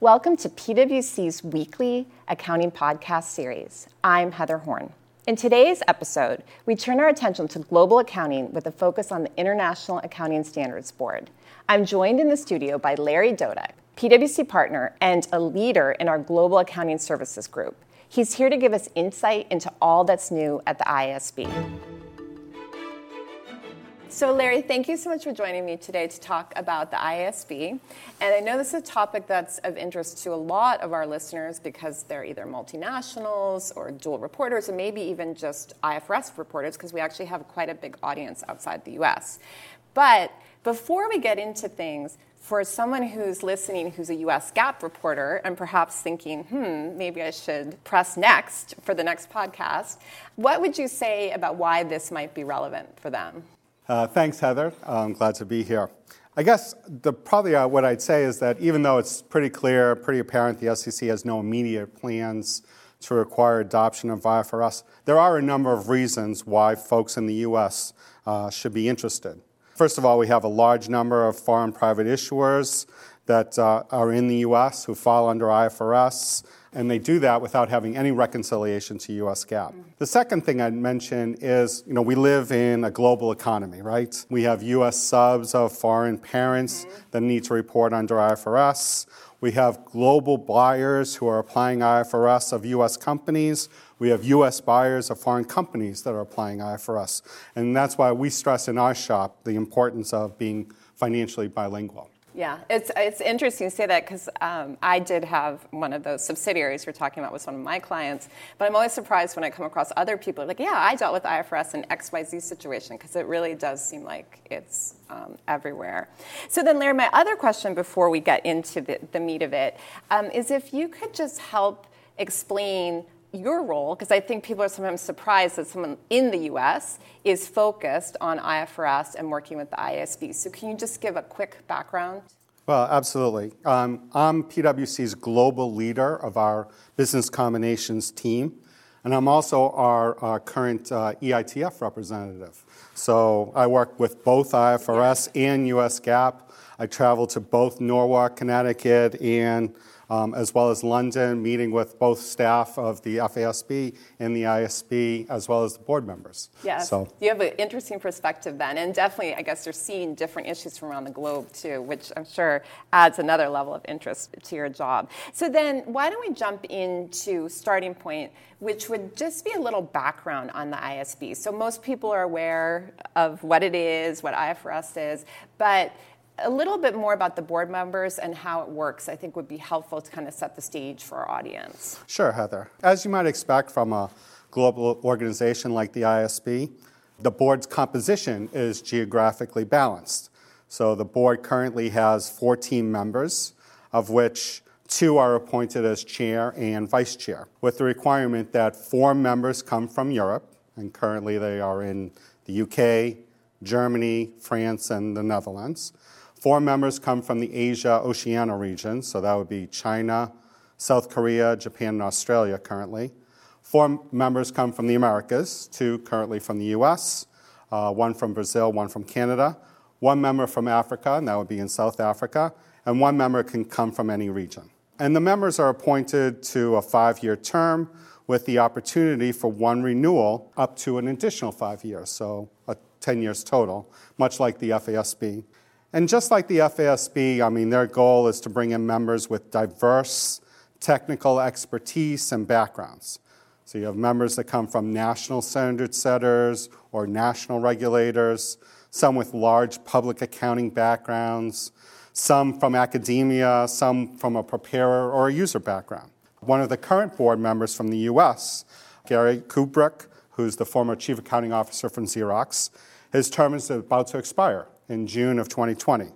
Welcome to PwC's weekly accounting podcast series. I'm Heather Horn. In today's episode, we turn our attention to global accounting with a focus on the International Accounting Standards Board. I'm joined in the studio by Larry Dodyk, PwC partner and a leader in our Global Accounting Services Group. He's here to give us insight into all that's new at the IASB. So, Larry, thank you so much for joining me today to talk about the IASB. And I know this is a topic that's of interest to a lot of our listeners because they're either multinationals or dual reporters, or maybe even just IFRS reporters, because we actually have quite a big audience outside the US. But before we get into things, for someone who's listening who's a US GAAP reporter and perhaps thinking, hmm, maybe I should press next for the next podcast, what would you say about why this might be relevant for them? Uh, thanks, Heather. I'm glad to be here. I guess the, probably uh, what I'd say is that even though it's pretty clear, pretty apparent the SEC has no immediate plans to require adoption of IFRS, there are a number of reasons why folks in the U.S. Uh, should be interested. First of all, we have a large number of foreign private issuers that uh, are in the U.S. who fall under IFRS and they do that without having any reconciliation to US GAAP. Mm-hmm. The second thing I'd mention is, you know, we live in a global economy, right? We have US subs of foreign parents mm-hmm. that need to report under IFRS. We have global buyers who are applying IFRS of US companies. We have US buyers of foreign companies that are applying IFRS. And that's why we stress in our shop the importance of being financially bilingual. Yeah, it's, it's interesting to say that because um, I did have one of those subsidiaries you're talking about was one of my clients. But I'm always surprised when I come across other people like, yeah, I dealt with IFRS in XYZ situation because it really does seem like it's um, everywhere. So then, Larry, my other question before we get into the, the meat of it um, is if you could just help explain your role, because I think people are sometimes surprised that someone in the US is focused on IFRS and working with the IASB. So, can you just give a quick background? Well, absolutely. Um, I'm PwC's global leader of our business combinations team, and I'm also our, our current uh, EITF representative. So, I work with both IFRS and US GAAP. I travel to both Norwalk, Connecticut, and um, as well as London, meeting with both staff of the FASB and the ISB, as well as the board members. Yes. So you have an interesting perspective then, and definitely, I guess you're seeing different issues from around the globe too, which I'm sure adds another level of interest to your job. So then, why don't we jump into starting point, which would just be a little background on the ISB. So most people are aware of what it is, what IFRS is, but a little bit more about the board members and how it works, I think would be helpful to kind of set the stage for our audience. Sure, Heather. As you might expect from a global organization like the ISB, the board's composition is geographically balanced. So the board currently has 14 members, of which two are appointed as chair and vice chair, with the requirement that four members come from Europe, and currently they are in the UK, Germany, France, and the Netherlands. Four members come from the Asia Oceania region, so that would be China, South Korea, Japan, and Australia currently. Four members come from the Americas, two currently from the US, uh, one from Brazil, one from Canada, one member from Africa, and that would be in South Africa, and one member can come from any region. And the members are appointed to a five year term with the opportunity for one renewal up to an additional five years, so a 10 years total, much like the FASB. And just like the FASB, I mean, their goal is to bring in members with diverse technical expertise and backgrounds. So you have members that come from national standard setters or national regulators, some with large public accounting backgrounds, some from academia, some from a preparer or a user background. One of the current board members from the US, Gary Kabureck, who's the former chief accounting officer from Xerox, his term is about to expire in June of 2020.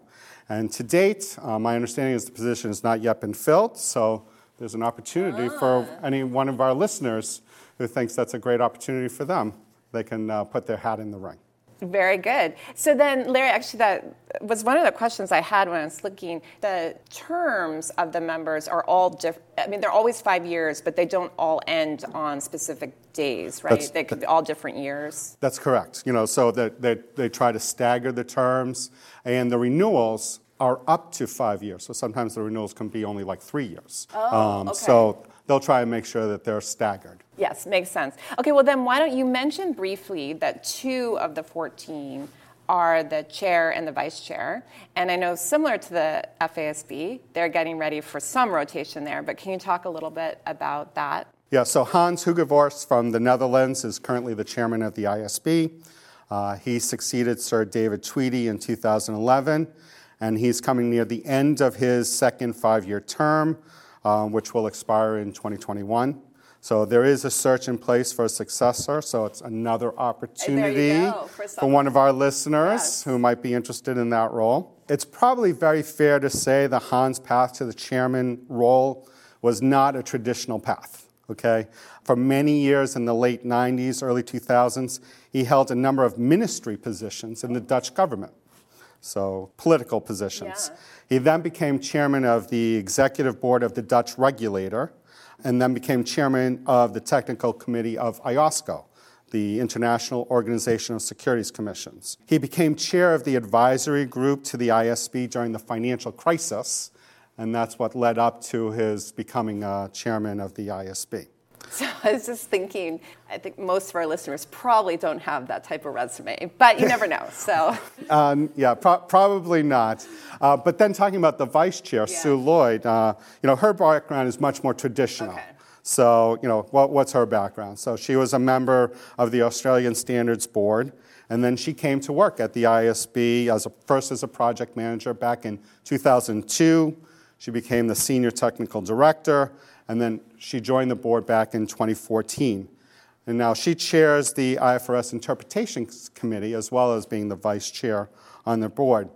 And to date, uh, my understanding is the position has not yet been filled, so there's an opportunity ah. for any one of our listeners who thinks that's a great opportunity for them. They can uh, put their hat in the ring. Very good. So then, Larry, actually, that was one of the questions I had when I was looking. The terms of the members are all different. I mean, they're always five years, but they don't all end on specific days, right? That's, they could be all different years. That's correct. You know, so that they, they try to stagger the terms, and the renewals are up to five years. So sometimes the renewals can be only like three years. Oh, um, okay. So they'll try and make sure that they're staggered. Yes, makes sense. Okay, well, then why don't you mention briefly that two of the 14 are the chair and the vice chair. And I know similar to the FASB, they're getting ready for some rotation there, but can you talk a little bit about that? Yeah, so Hans Hoogervorst from the Netherlands is currently the chairman of the ISB. Uh, he succeeded Sir David Tweedie in 2011, and he's coming near the end of his second five year term, um, which will expire in 2021. So there is a search in place for a successor, so it's another opportunity go, for for one of our listeners Yes. who might be interested in that role. It's probably very fair to say the Hans path to the chairman role was not a traditional path. Okay, for many years in the late 90s, early 2000s, he held a number of ministry positions in the Dutch government, so political positions. Yeah. He then became chairman of the executive board of the Dutch regulator, and then became chairman of the technical committee of IOSCO, the International Organization of Securities Commissions. He became chair of the advisory group to the ISB during the financial crisis, and that's what led up to his becoming uh, chairman of the ISB. So I was just thinking, I think most of our listeners probably don't have that type of resume, but you never know. So, Um, yeah, pro- probably not. Uh, but then talking about the vice chair, Yeah. Sue Lloyd, uh, you know, her background is much more traditional. Okay. So, you know, what, what's her background? So she was a member of the Australian Standards Board, and then she came to work at the ISB as a, first as a project manager back in 2002. She became the senior technical director, and then she joined the board back in 2014. And now she chairs the IFRS Interpretation Committee as well as being the vice chair on the board.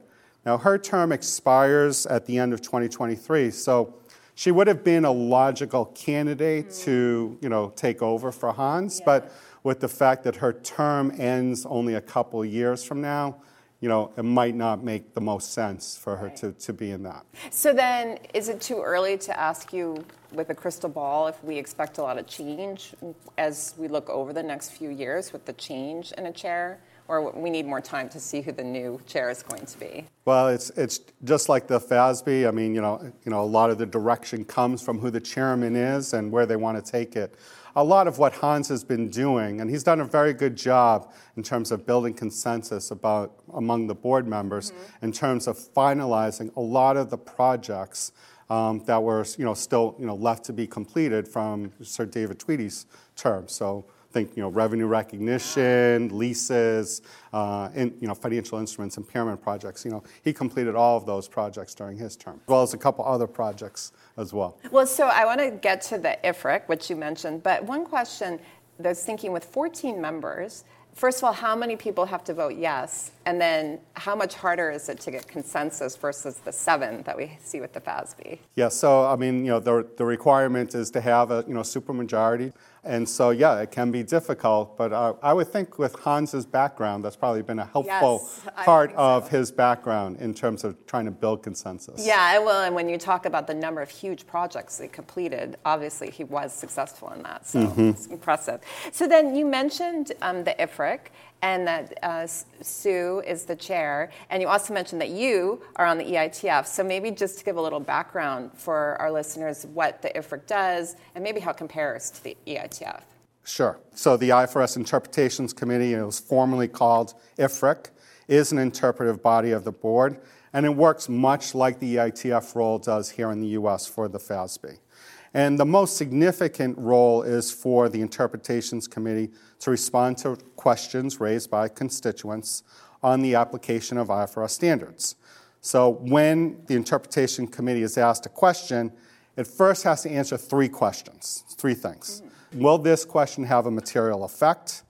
Now, her term expires at the end of 2023, so she would have been a logical candidate mm-hmm. to, you know, take over for Hans, but with the fact that her term ends only a couple years from now, you know, it might not make the most sense for her to, to be in that. so then is it too early to ask you with a crystal ball if we expect a lot of change as we look over the next few years with the change in a chair? Or we need more time to see who the new chair is going to be? Well, it's, it's just like the FASB. I mean, you know, you know, a lot of the direction comes from who the chairman is and where they want to take it. A lot of what Hans has been doing, and he's done a very good job in terms of building consensus about among the board members in terms of finalizing a lot of the projects um, that were, you know, still, you know, left to be completed from Sir David Tweedie's term. So think you know revenue recognition, leases, uh, in, you know financial instruments, impairment projects. You know he completed all of those projects during his term, as well as a couple other projects as well. Well, so I want to get to the IFRIC, which you mentioned, but one question that I was thinking with 14 members, first of all, how many people have to vote yes? And then how much harder is it to get consensus versus the seven that we see with the FASB? Yeah, so I mean, you know, the, the requirement is to have a you know supermajority, and so yeah, it can be difficult. But uh, I would think with Hans's background, that's probably been a helpful Yes, part so. of his background in terms of trying to build consensus. Yeah, I will. And when you talk about the number of huge projects he completed, obviously he was successful in that. So it's impressive. So then you mentioned um, the IFRIC and that uh, Sue is the chair. And you also mentioned that you are on the EITF. So maybe just to give a little background for our listeners what the IFRIC does and maybe how it compares to the EITF. Sure. So the IFRS Interpretations Committee, it was formerly called IFRIC, is an interpretive body of the board, and it works much like the EITF role does here in the US for the FASB. And the most significant role is for the Interpretations Committee to respond to questions raised by constituents on the application of IFRS standards. So when the Interpretation Committee is asked a question, it first has to answer three questions, three things. Will this question have a material effect?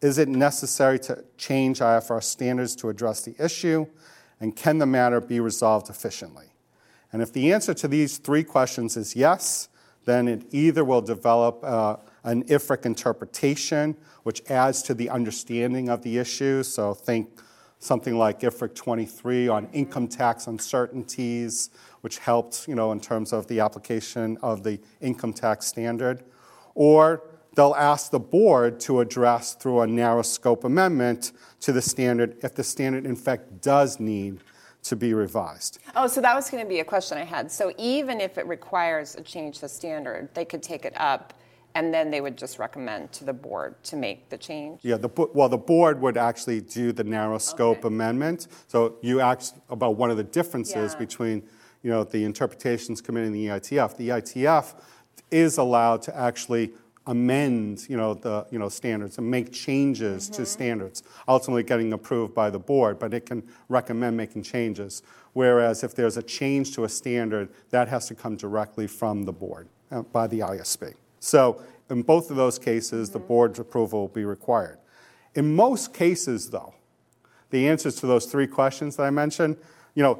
Is it necessary to change IFRS standards to address the issue? And can the matter be resolved efficiently? And if the answer to these three questions is yes, then it either will develop uh, an IFRIC interpretation, which adds to the understanding of the issue. So think something like IFRIC 23 on income tax uncertainties, which helped, you know, in terms of the application of the income tax standard. Or they'll ask the board to address through a narrow scope amendment to the standard if the standard, in fact, does need to be revised. Oh, so that was going to be a question I had. So even if it requires a change to standard, they could take it up and then they would just recommend to the board to make the change? Yeah, the, well, the board would actually do the narrow scope Okay. amendment. So you asked about one of the differences Yeah. between, you know, the Interpretations Committee and the EITF. The EITF is allowed to actually amend, you know, the, you know, standards and make changes Mm-hmm. to standards, ultimately getting approved by the board, but it can recommend making changes. Whereas if there's a change to a standard, that has to come directly from the board, uh, by the ISB. So in both of those cases, the board's approval will be required. In most cases, though, the answers to those three questions that I mentioned, you know,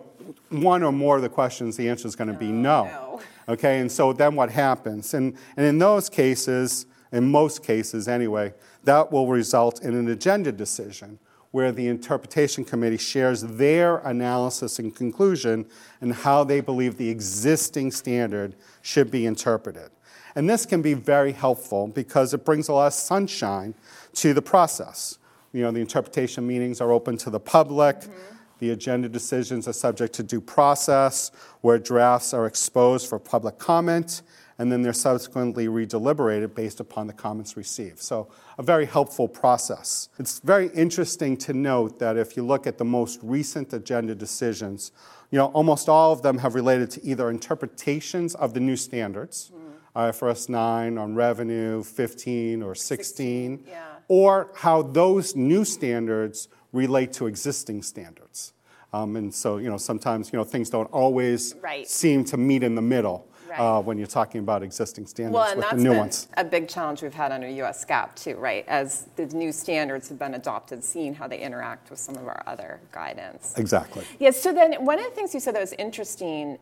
one or more of the questions, the answer is going to be no. no. Okay, and so then what happens? And, and in those cases, in most cases anyway, that will result in an agenda decision where the interpretation committee shares their analysis and conclusion and how they believe the existing standard should be interpreted. And this can be very helpful because it brings a lot of sunshine to the process. You know, the interpretation meetings are open to the public. Mm-hmm. The agenda decisions are subject to due process, where drafts are exposed for public comment, and then they're subsequently redeliberated based upon the comments received. So, a very helpful process. It's very interesting to note that if you look at the most recent agenda decisions, you know, almost all of them have related to either interpretations of the new standards, mm-hmm. IFRS 9 on revenue, 15 or 16, yeah. or how those new standards relate to existing standards. Um, and so, you know, sometimes, you know, things don't always Right. seem to meet in the middle uh, when you're talking about existing standards Well, and with that's the ones. a big challenge we've had under US GAAP too, right? As the new standards have been adopted, seeing how they interact with some of our other guidance. Exactly. Yes, so then one of the things you said that was interesting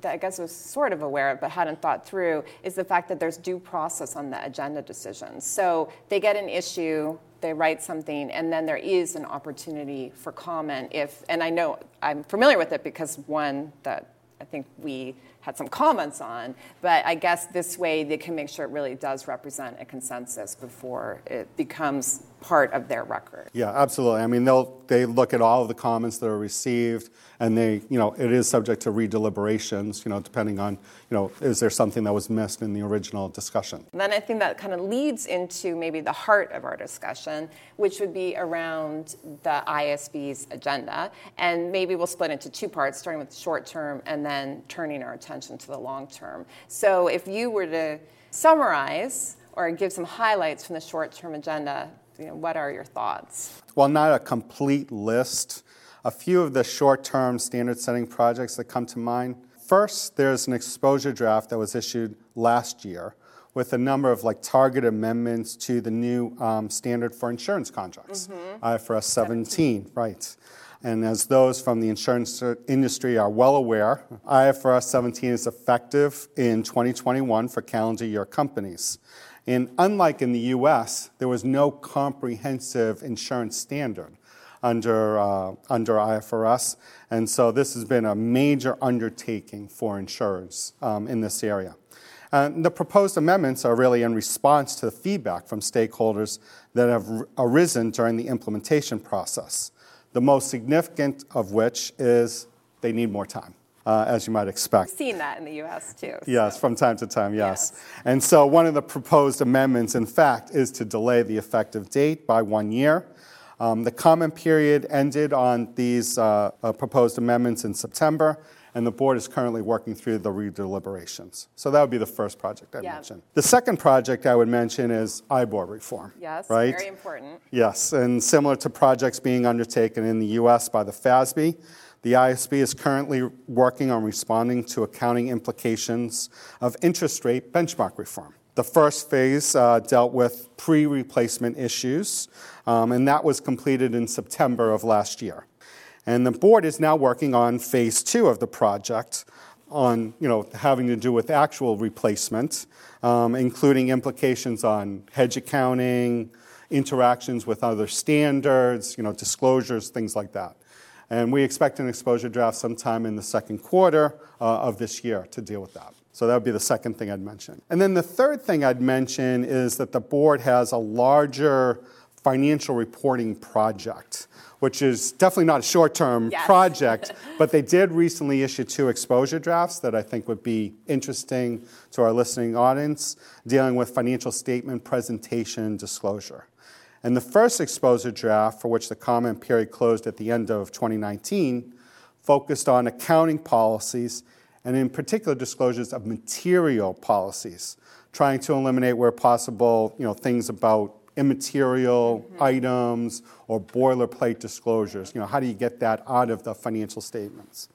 that I guess was sort of aware of but hadn't thought through is the fact that there's due process on the agenda decisions. So they get an issue, they write something, and then there is an opportunity for comment if, and I know I'm familiar with it because one that I think we had some comments on, but I guess this way they can make sure it really does represent a consensus before it becomes part of their record. Yeah, absolutely. I mean, they'll they look at all of the comments that are received, and they, you know, it is subject to redeliberations. You know, depending on, you know, is there something that was missed in the original discussion? And then I think that kind of leads into maybe the heart of our discussion, which would be around the ISB's agenda. And maybe we'll split into two parts, starting with short term and then turning our attention to the long term. So if you were to summarize or give some highlights from the short term agenda, you know, what are your thoughts? Well, not a complete list, a few of the short term standard setting projects that come to mind. First, there's an exposure draft that was issued last year with a number of like target amendments to the new um, standard for insurance contracts, IFRS 17, right. And as those from the insurance industry are well aware, IFRS 17 is effective in 2021 for calendar year companies. And unlike in the US, there was no comprehensive insurance standard under, uh, under IFRS. And so this has been a major undertaking for insurers um, in this area. And the proposed amendments are really in response to the feedback from stakeholders that have arisen during the implementation process. The most significant of which is they need more time, uh, as you might expect. Seen that in the US too. Yes, from time to time, yes. Yes. And so one of the proposed amendments, in fact, is to delay the effective date by one year. Um, the comment period ended on these uh, uh, proposed amendments in September, and the board is currently working through the redeliberations. So that would be the first project I Yeah. mentioned. The second project I would mention is IBOR reform. Yes, right? very important. Yes, and similar to projects being undertaken in the US by the FASB, the ISB is currently working on responding to accounting implications of interest rate benchmark reform. The first phase uh, dealt with pre replacement issues, um, and that was completed in September of last year. And the board is now working on phase two of the project on, you know, having to do with actual replacement, um, including implications on hedge accounting, interactions with other standards, you know, disclosures, things like that. And we expect an exposure draft sometime in the second quarter uh, of this year to deal with that. So that would be the second thing I'd mention. And then the third thing I'd mention is that the board has a larger financial reporting project, which is definitely not a short term Yes. project, but they did recently issue two exposure drafts that I think would be interesting to our listening audience, dealing with financial statement presentation and disclosure. And the first exposure draft, for which the comment period closed at the end of 2019, focused on accounting policies and, in particular, disclosures of material policies, trying to eliminate, where possible, you know, things about immaterial mm-hmm. items or boilerplate disclosures. You know, how do you get that out of the financial statements?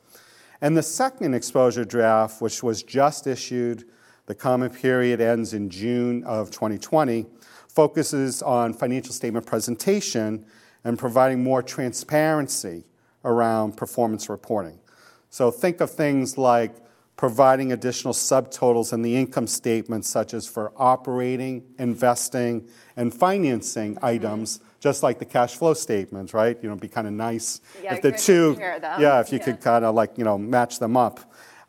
And the second exposure draft, which was just issued, the comment period ends in June of 2020, focuses on financial statement presentation and providing more transparency around performance reporting. So think of things like providing additional subtotals in the income statement, such as for operating, investing, and financing items, just like the cash flow statements, right? You know, it'd be kind of nice Yeah, if the two, yeah, if you Yeah. could kind of like, you know, match them up.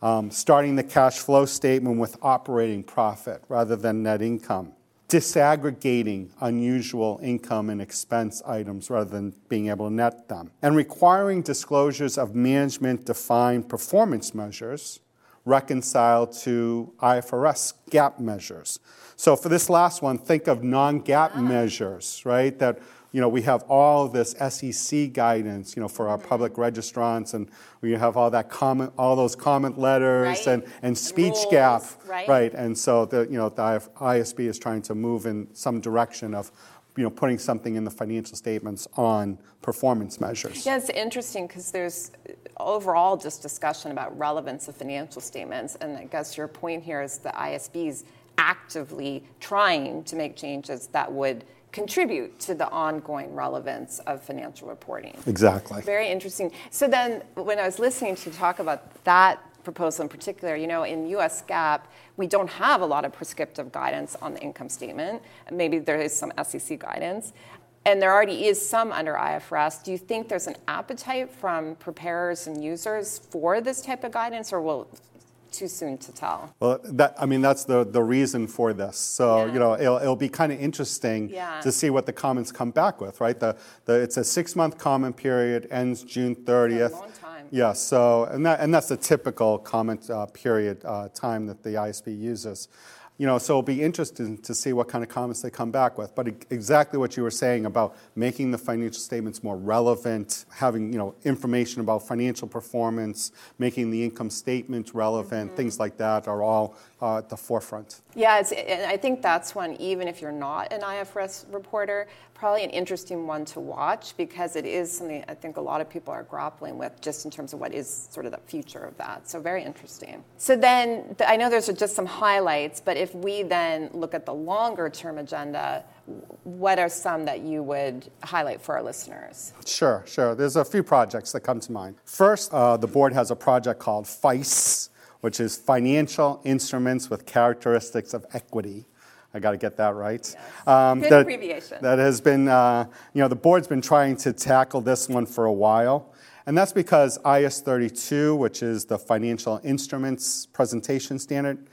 Um, starting the cash flow statement with operating profit rather than net income. Disaggregating unusual income and expense items rather than being able to net them. And requiring disclosures of management defined performance measures reconciled to IFRS GAAP measures. So for this last one, think of non-GAAP ah. measures, right? That you know we have all this SEC guidance, you know, for our mm-hmm. public registrants, and we have all that comment, all those comment letters Right. and, and speech rules, GAAP, right. right? And so the you know the IF ISB is trying to move in some direction of you know putting something in the financial statements on performance measures. Yeah, it's interesting because there's overall just discussion about relevance of financial statements, and I guess your point here is the ISBs actively trying to make changes that would contribute to the ongoing relevance of financial reporting. Exactly. Very interesting. So then, when I was listening to you talk about that proposal in particular, you know, in U.S. GAAP, we don't have a lot of prescriptive guidance on the income statement. Maybe there is some SEC guidance, and there already is some under IFRS. Do you think there's an appetite from preparers and users for this type of guidance, or will too soon to tell? Well, that, I mean, that's the, the reason for this. So, Yeah. you know, it'll, it'll be kind of interesting Yeah. to see what the comments come back with, right? The, the, it's a six month comment period, ends June 30th. Time. Yeah, so, and, that, and that's the typical comment uh, period uh, time that the ISB uses. You know, so it'll be interesting to see what kind of comments they come back with. But exactly what you were saying about making the financial statements more relevant, having, you know, information about financial performance, making the income statement relevant, Mm-hmm. things like that are all uh, at the forefront. Yeah, it's, and I think that's one, even if you're not an IFRS reporter, probably an interesting one to watch because it is something I think a lot of people are grappling with just in terms of what is sort of the future of that. So, very interesting. So, then th- I know there's just some highlights, but if we then look at the longer term agenda, what are some that you would highlight for our listeners? Sure, sure. There's a few projects that come to mind. First, uh, the board has a project called FICE, which is Financial Instruments with Characteristics of Equity. I got to get that right. Um, Good abbreviation. That has been, uh, you know, the board's been trying to tackle this one for a while. And that's because IS 32, which is the Financial Instruments Presentation Standard,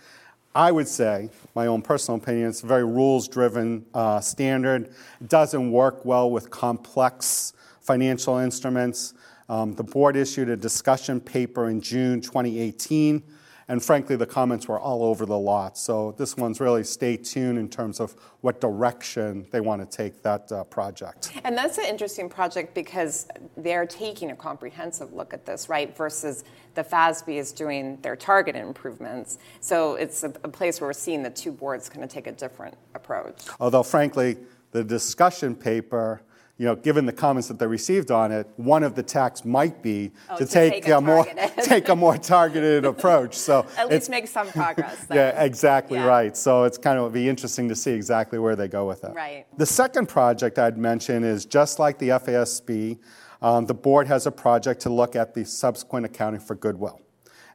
I would say, my own personal opinion, it's a very rules driven uh, standard. It doesn't work well with complex financial instruments. Um, the board issued a discussion paper in June 2018, and frankly, the comments were all over the lot. So this one's really stay tuned in terms of what direction they want to take that uh, project. And that's an interesting project because they're taking a comprehensive look at this, right? Versus the FASB is doing their target improvements. So it's a, a place where we're seeing the two boards kind of take a different approach. Although, frankly, the discussion paper, you know, given the comments that they received on it, one of the tacks might be Oh, to, to take, take a a more targeted. take a more targeted approach. So At least make some progress. then. yeah, exactly Yeah. right. So it's kind of be interesting to see exactly where they go with it. Right. The second project I'd mention is just like the FASB, um, the board has a project to look at the subsequent accounting for goodwill.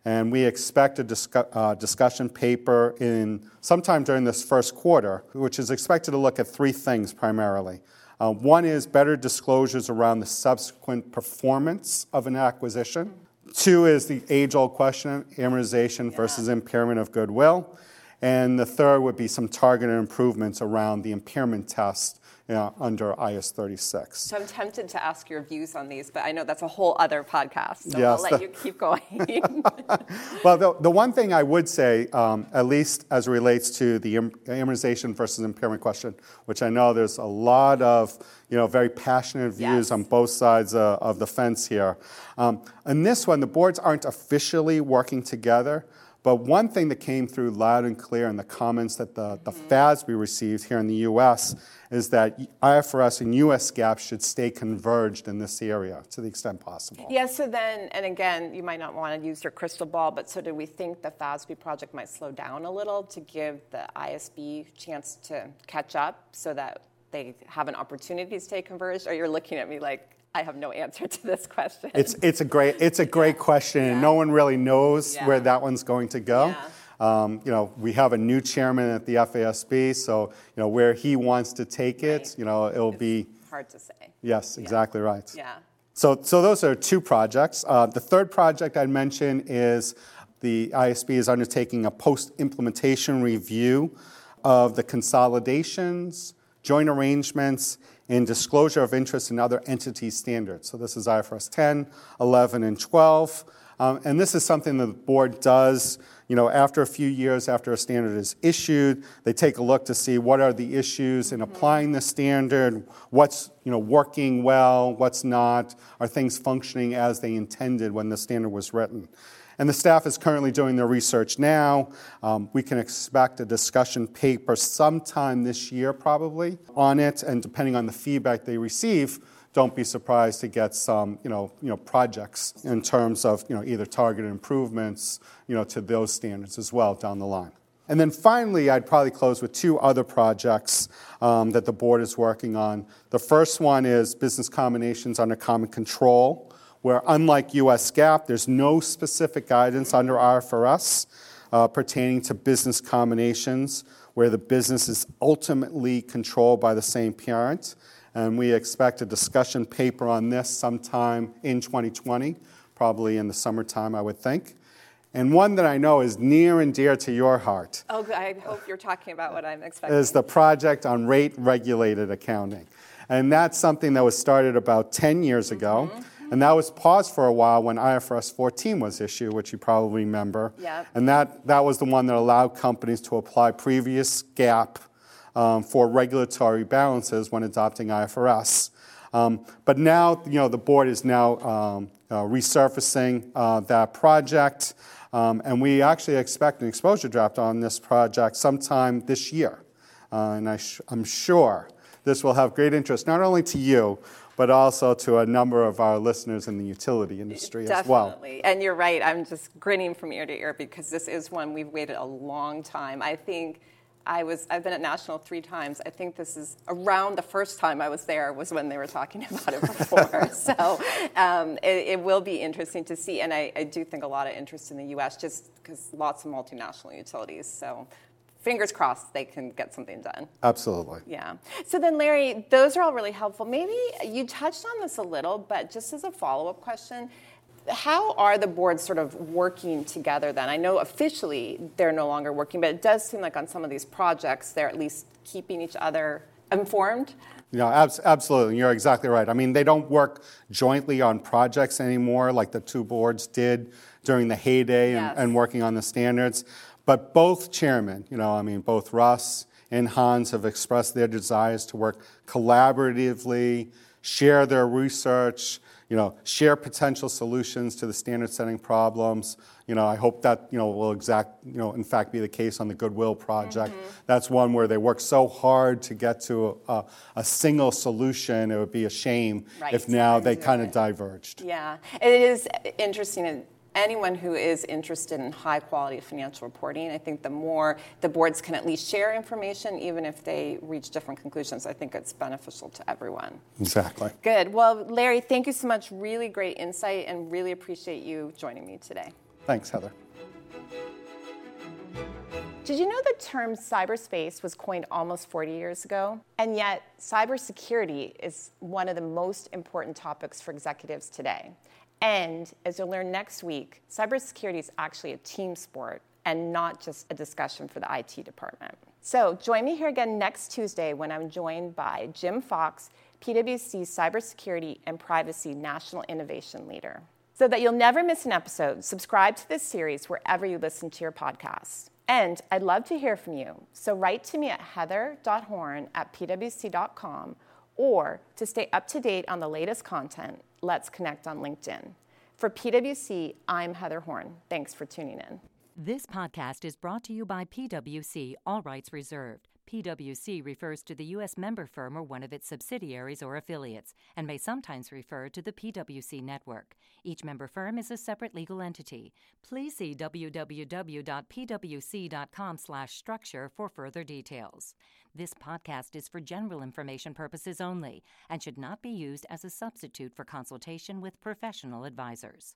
And we expect a discu- uh, discussion paper in sometime during this first quarter, which is expected to look at three things primarily. Uh, one is better disclosures around the subsequent performance of an acquisition. Two is the age old question of amortization versus impairment of goodwill. And the third would be some targeted improvements around the impairment test know, under IS 36. So I'm tempted to ask your views on these, but I know that's a whole other podcast. So Yes, I'll let the- you keep going. Well, the, the one thing I would say, um, at least as it relates to the amortization versus impairment question, which I know there's a lot of you know very passionate views Yes. on both sides uh, of the fence here. Um, in this one, the boards aren't officially working together. But one thing that came through loud and clear in the comments that the, the FASB received here in the US is that IFRS and US GAAP should stay converged in this area to the extent possible. yeah, so then, and again, you might not want to use your crystal ball, but so do we think the FASB project might slow down a little to give the ISB chance to catch up so that they have an opportunity to stay converged? Or you're looking at me like I have no answer to this question? It's, it's a great it's a great question, and no one really knows Yeah. where that one's going to go. Um, you know, we have a new chairman at the FASB, so you know where he wants to take it. Right. You know, it'll be hard to say. yes, exactly right. Yeah. So, so those are two projects. Uh, the third project I'd mention is the ISB is undertaking a post-implementation review of the consolidations, joint arrangements, and disclosure of interest in other entity standards. So this is IFRS 10, 11, and 12. Um, and this is something that the board does, you know, after a few years after a standard is issued, they take a look to see what are the issues in applying the standard, what's, you know, working well, what's not, are things functioning as they intended when the standard was written. And the staff is currently doing their research now. Um, we can expect a discussion paper sometime this year, probably, on it. And depending on the feedback they receive, don't be surprised to get some, you know, you know, projects in terms of, you know, either targeted improvements, you know, to those standards as well down the line. And then finally, I'd probably close with two other projects um, that the board is working on. The first one is business combinations under common control where unlike US GAAP, there's no specific guidance under IFRS uh, pertaining to business combinations where the business is ultimately controlled by the same parent. And we expect a discussion paper on this sometime in 2020, probably in the summertime, I would think. And one that I know is near and dear to your heart Oh, I hope you're talking about what I'm expecting. is the project on rate regulated accounting. And that's something that was started about 10 years ago. And that was paused for a while when IFRS 14 was issued, which you probably remember. Yep. And that, that was the one that allowed companies to apply previous GAAP um, for regulatory balances when adopting IFRS. Um, but now, you know, the board is now um, uh, resurfacing uh, that project, um, and we actually expect an exposure draft on this project sometime this year. Uh, and I sh- I'm sure this will have great interest not only to you, but also to a number of our listeners in the utility industry as well. Definitely. And you're right. I'm just grinning from ear to ear because this is one we've waited a long time. I think I was I've been at National three times. I think this is around the first time I was there was when they were talking about it before. so um, it, it will be interesting to see. And I, I do think a lot of interest in the U.S. just because lots of multinational utilities. So fingers crossed they can get something done. Absolutely. Yeah. So then, Larry, those are all really helpful. Maybe you touched on this a little, but just as a follow up question, how are the boards sort of working together then? I know officially they're no longer working, but it does seem like on some of these projects they're at least keeping each other informed. Yeah, abs- absolutely. You're exactly right. I mean, they don't work jointly on projects anymore like the two boards did during the heyday and, and working on the standards. But both chairmen, you know, I mean, both Russ and Hans have expressed their desires to work collaboratively, share their research, you know, share potential solutions to the standard setting problems. You know, I hope that, you know, will exact, you know, in fact be the case on the Goodwill project. Mm-hmm. That's one where they work so hard to get to a, a single solution. It would be a shame Right, if now they kind of diverged. Yeah, it is interesting. And anyone who is interested in high quality financial reporting, I think the more the boards can at least share information, even if they reach different conclusions, I think it's beneficial to everyone. Exactly. Good. Well, Larry, thank you so much. Really great insight and really appreciate you joining me today. Thanks, Heather. Did you know the term cyberspace was coined almost 40 years ago? And yet, cybersecurity is one of the most important topics for executives today. And as you'll learn next week, cybersecurity is actually a team sport and not just a discussion for the IT department. So join me here again next Tuesday when I'm joined by Jim Fox, PwC Cybersecurity and Privacy National Innovation Leader. So that you'll never miss an episode, subscribe to this series wherever you listen to your podcasts. And I'd love to hear from you. So write to me at heather.horn at pwc.com or to stay up to date on the latest content, let's connect on LinkedIn. For PwC, I'm Heather Horn. Thanks for tuning in. This podcast is brought to you by PwC, all rights reserved. PwC refers to the U.S. member firm or one of its subsidiaries or affiliates, and may sometimes refer to the PwC network. Each member firm is a separate legal entity. Please see www.pwc.com/structure for further details. This podcast is for general information purposes only and should not be used as a substitute for consultation with professional advisors.